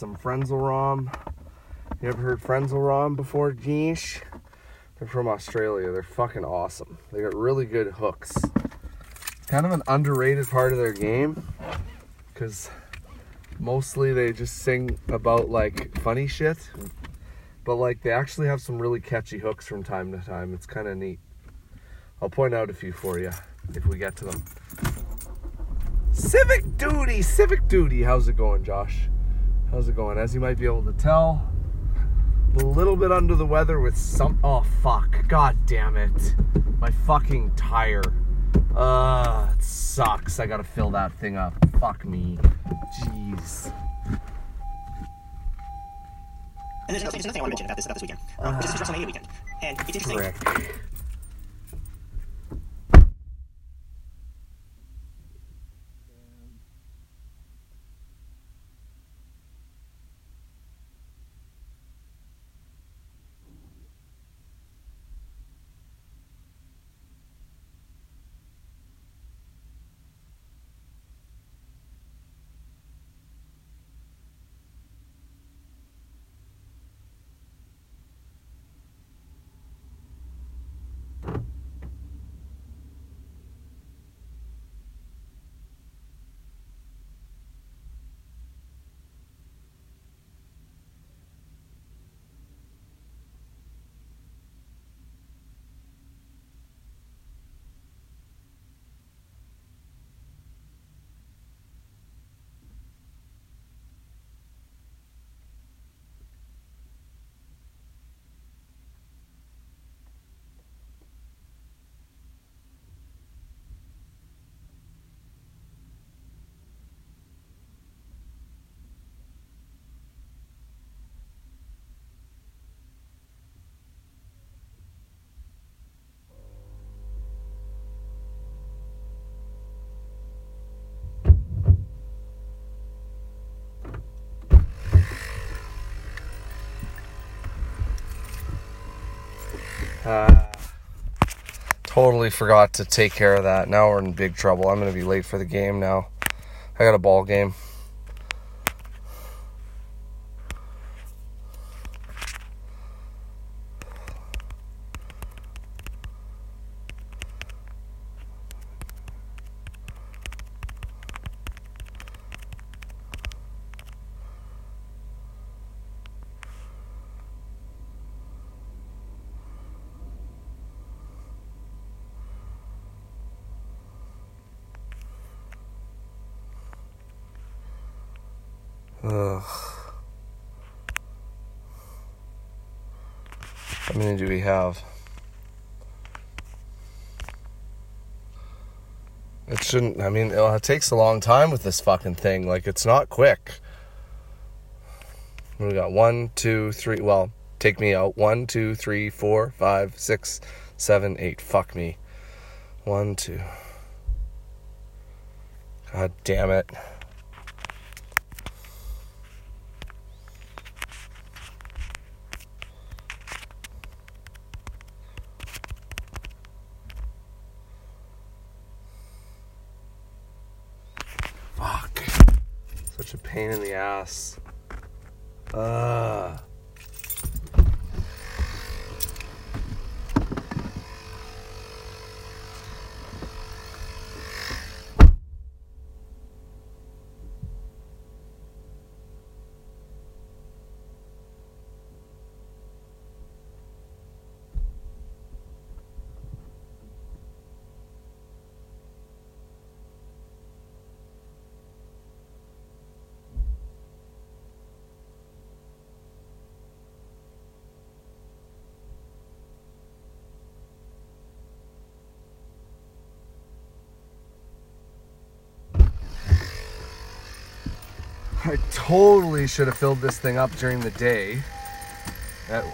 some Frenzal Rhomb. You ever heard Frenzal Rhomb before, Geesh? They're from Australia. They're fucking awesome. They got really good hooks. Kind of an underrated part of their game because mostly they just sing about like funny shit, but like they actually have some really catchy hooks from time to time. It's kind of neat. I'll point out a few for you if we get to them. Civic duty, civic duty. How's it going, Josh? How's it going? As you might be able to tell, a little bit under the weather with some. Oh, fuck. God damn it. My fucking tire. Uh, it sucks. I gotta fill that thing up. Fuck me. Jeez. And there's another, there's another thing I want to mention about this about this weekend, um, which is WrestleMania weekend, and it's interesting. Frick. Totally forgot to take care of that. Now we're in big trouble. I'm going to be late for the game now. I got a ball game. Ugh. How many do we have? It shouldn't, I mean, uh, it takes a long time with this fucking thing. Like, it's not quick. We got one, two, three. Well, take me out. One, two, three, four, five, six, seven, eight. Fuck me. One, two. God damn it. Such a pain in the ass. Uh. I totally should have filled this thing up during the day. At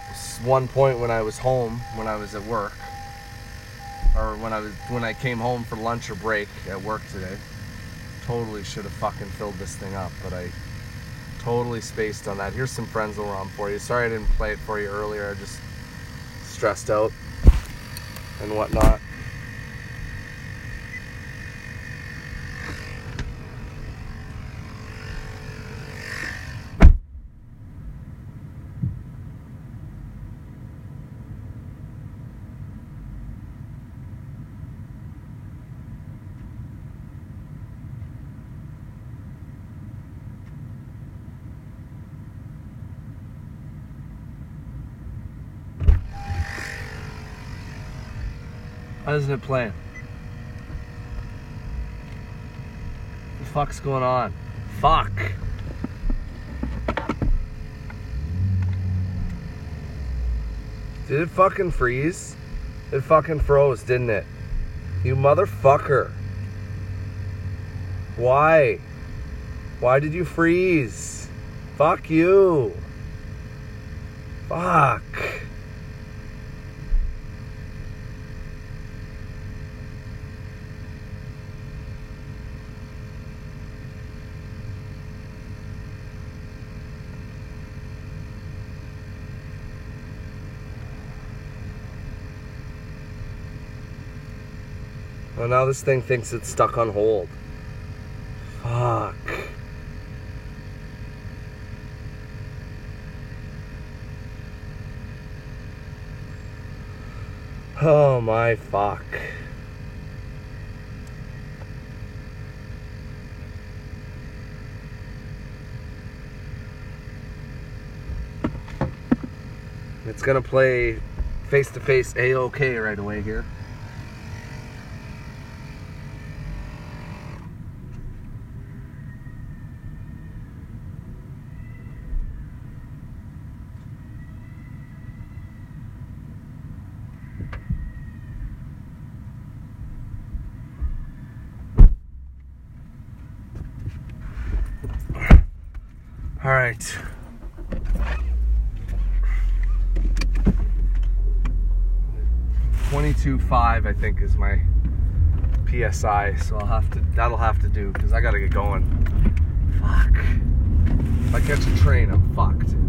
one point when I was home, when I was at work, or when I was when I came home for lunch or break at work today. totally should have fucking filled this thing up, but I totally spaced on that. Here's some Frenzal Rhomb for you. Sorry I didn't play it for you earlier. I just stressed out and whatnot. Why isn't it playing? The fuck's going on? Fuck. Did it fucking freeze? It fucking froze, didn't it? You motherfucker. Why? Why did you freeze? Fuck you. Fuck. Well, now this thing thinks it's stuck on hold. Fuck. Oh my fuck. It's gonna play face to face A-OK right away here. Five, I think, is my PSI. So I'll have to. That'll have to do because I gotta get going. Fuck. If I catch a train, I'm fucked.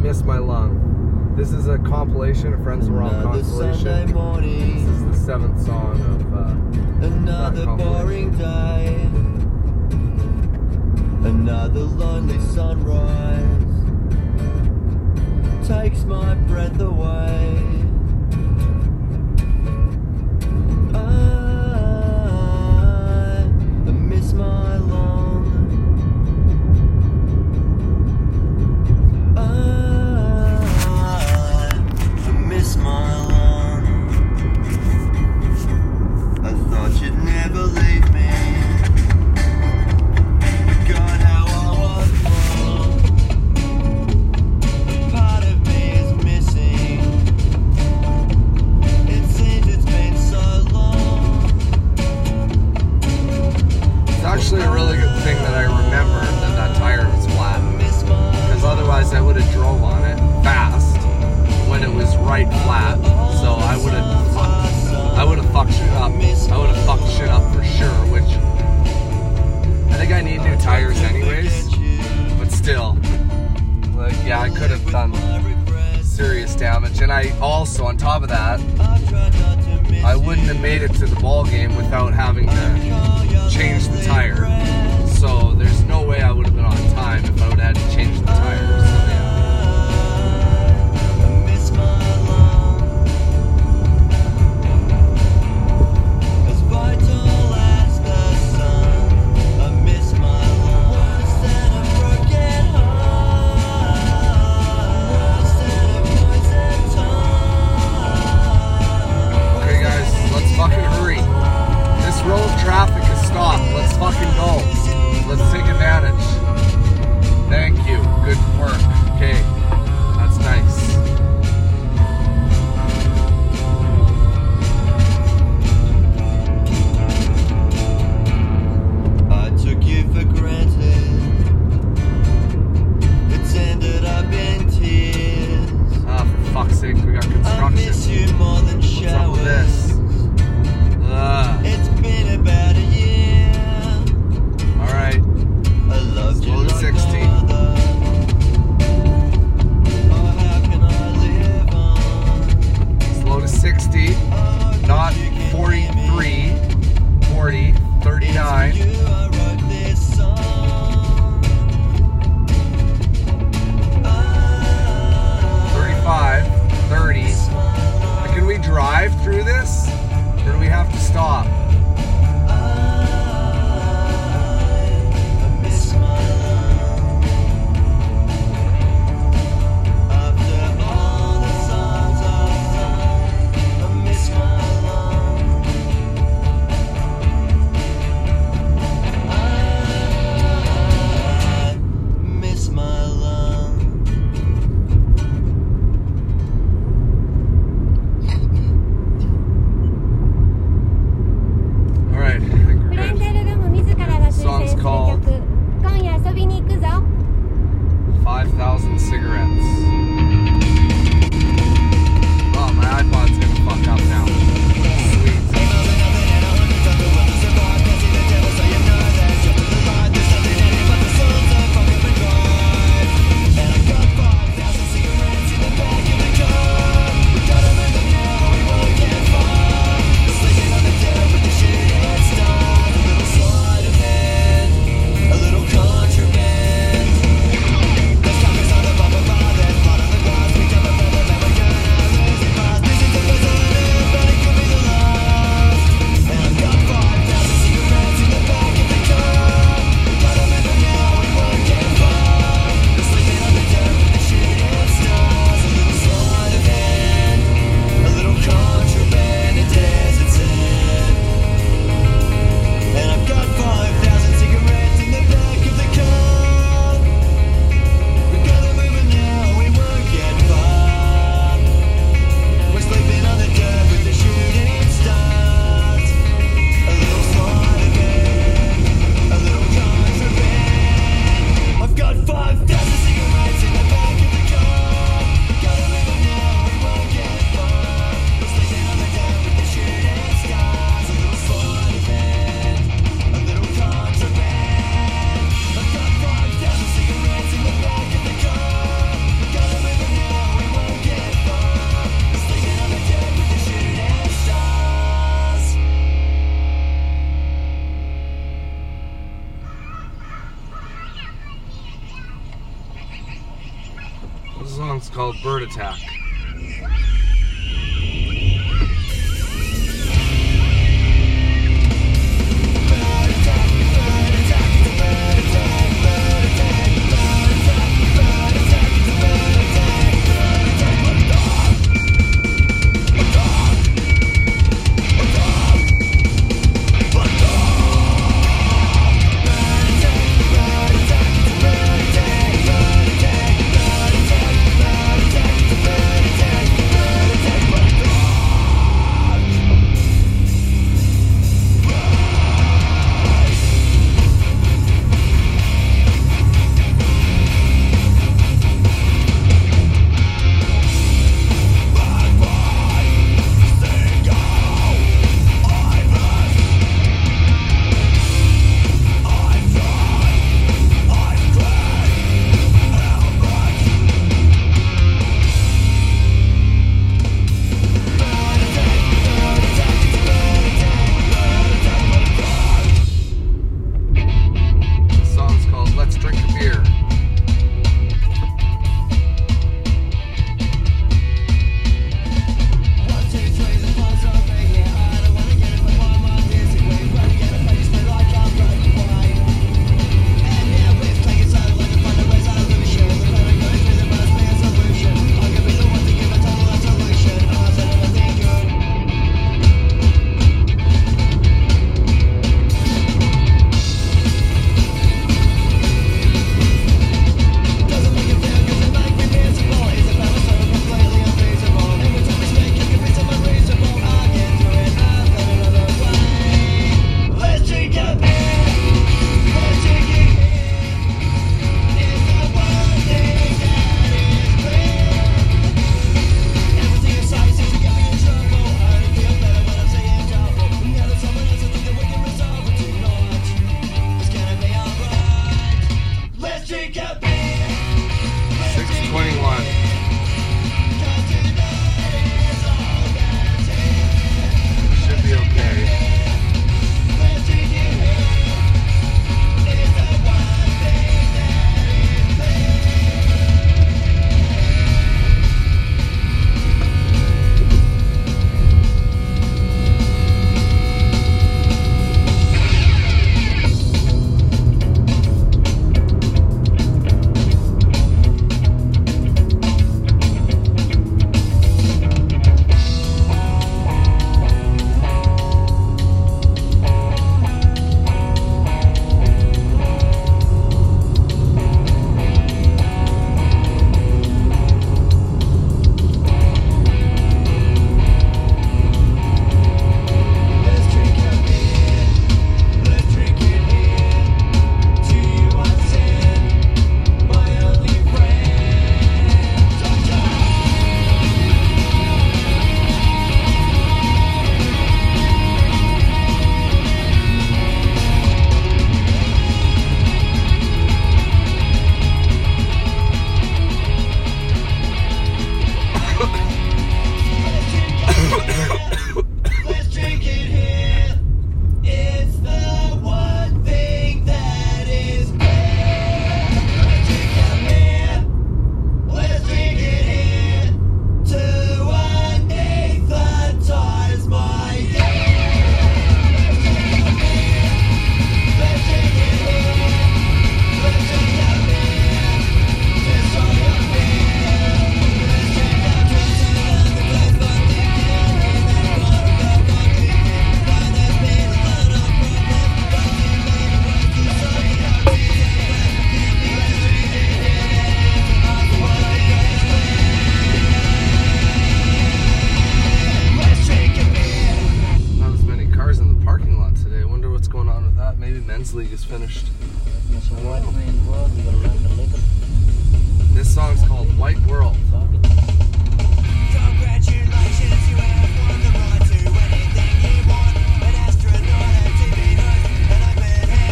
Miss My Lung. This is a compilation, a Frenzal Rhomb Another Sunday compilation. morning, This is the seventh song of. Uh, another boring day, another lonely sunrise takes my breath away. I also, on top of that, I wouldn't have made it to the ball game without having to change the tire. So there's no way I would have been on time if I would have had to change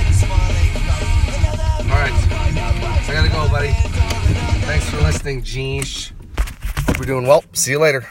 to smiling face. Another All right, I gotta go, buddy. Thanks for listening, Jeesh. Hope you're doing well. See you later.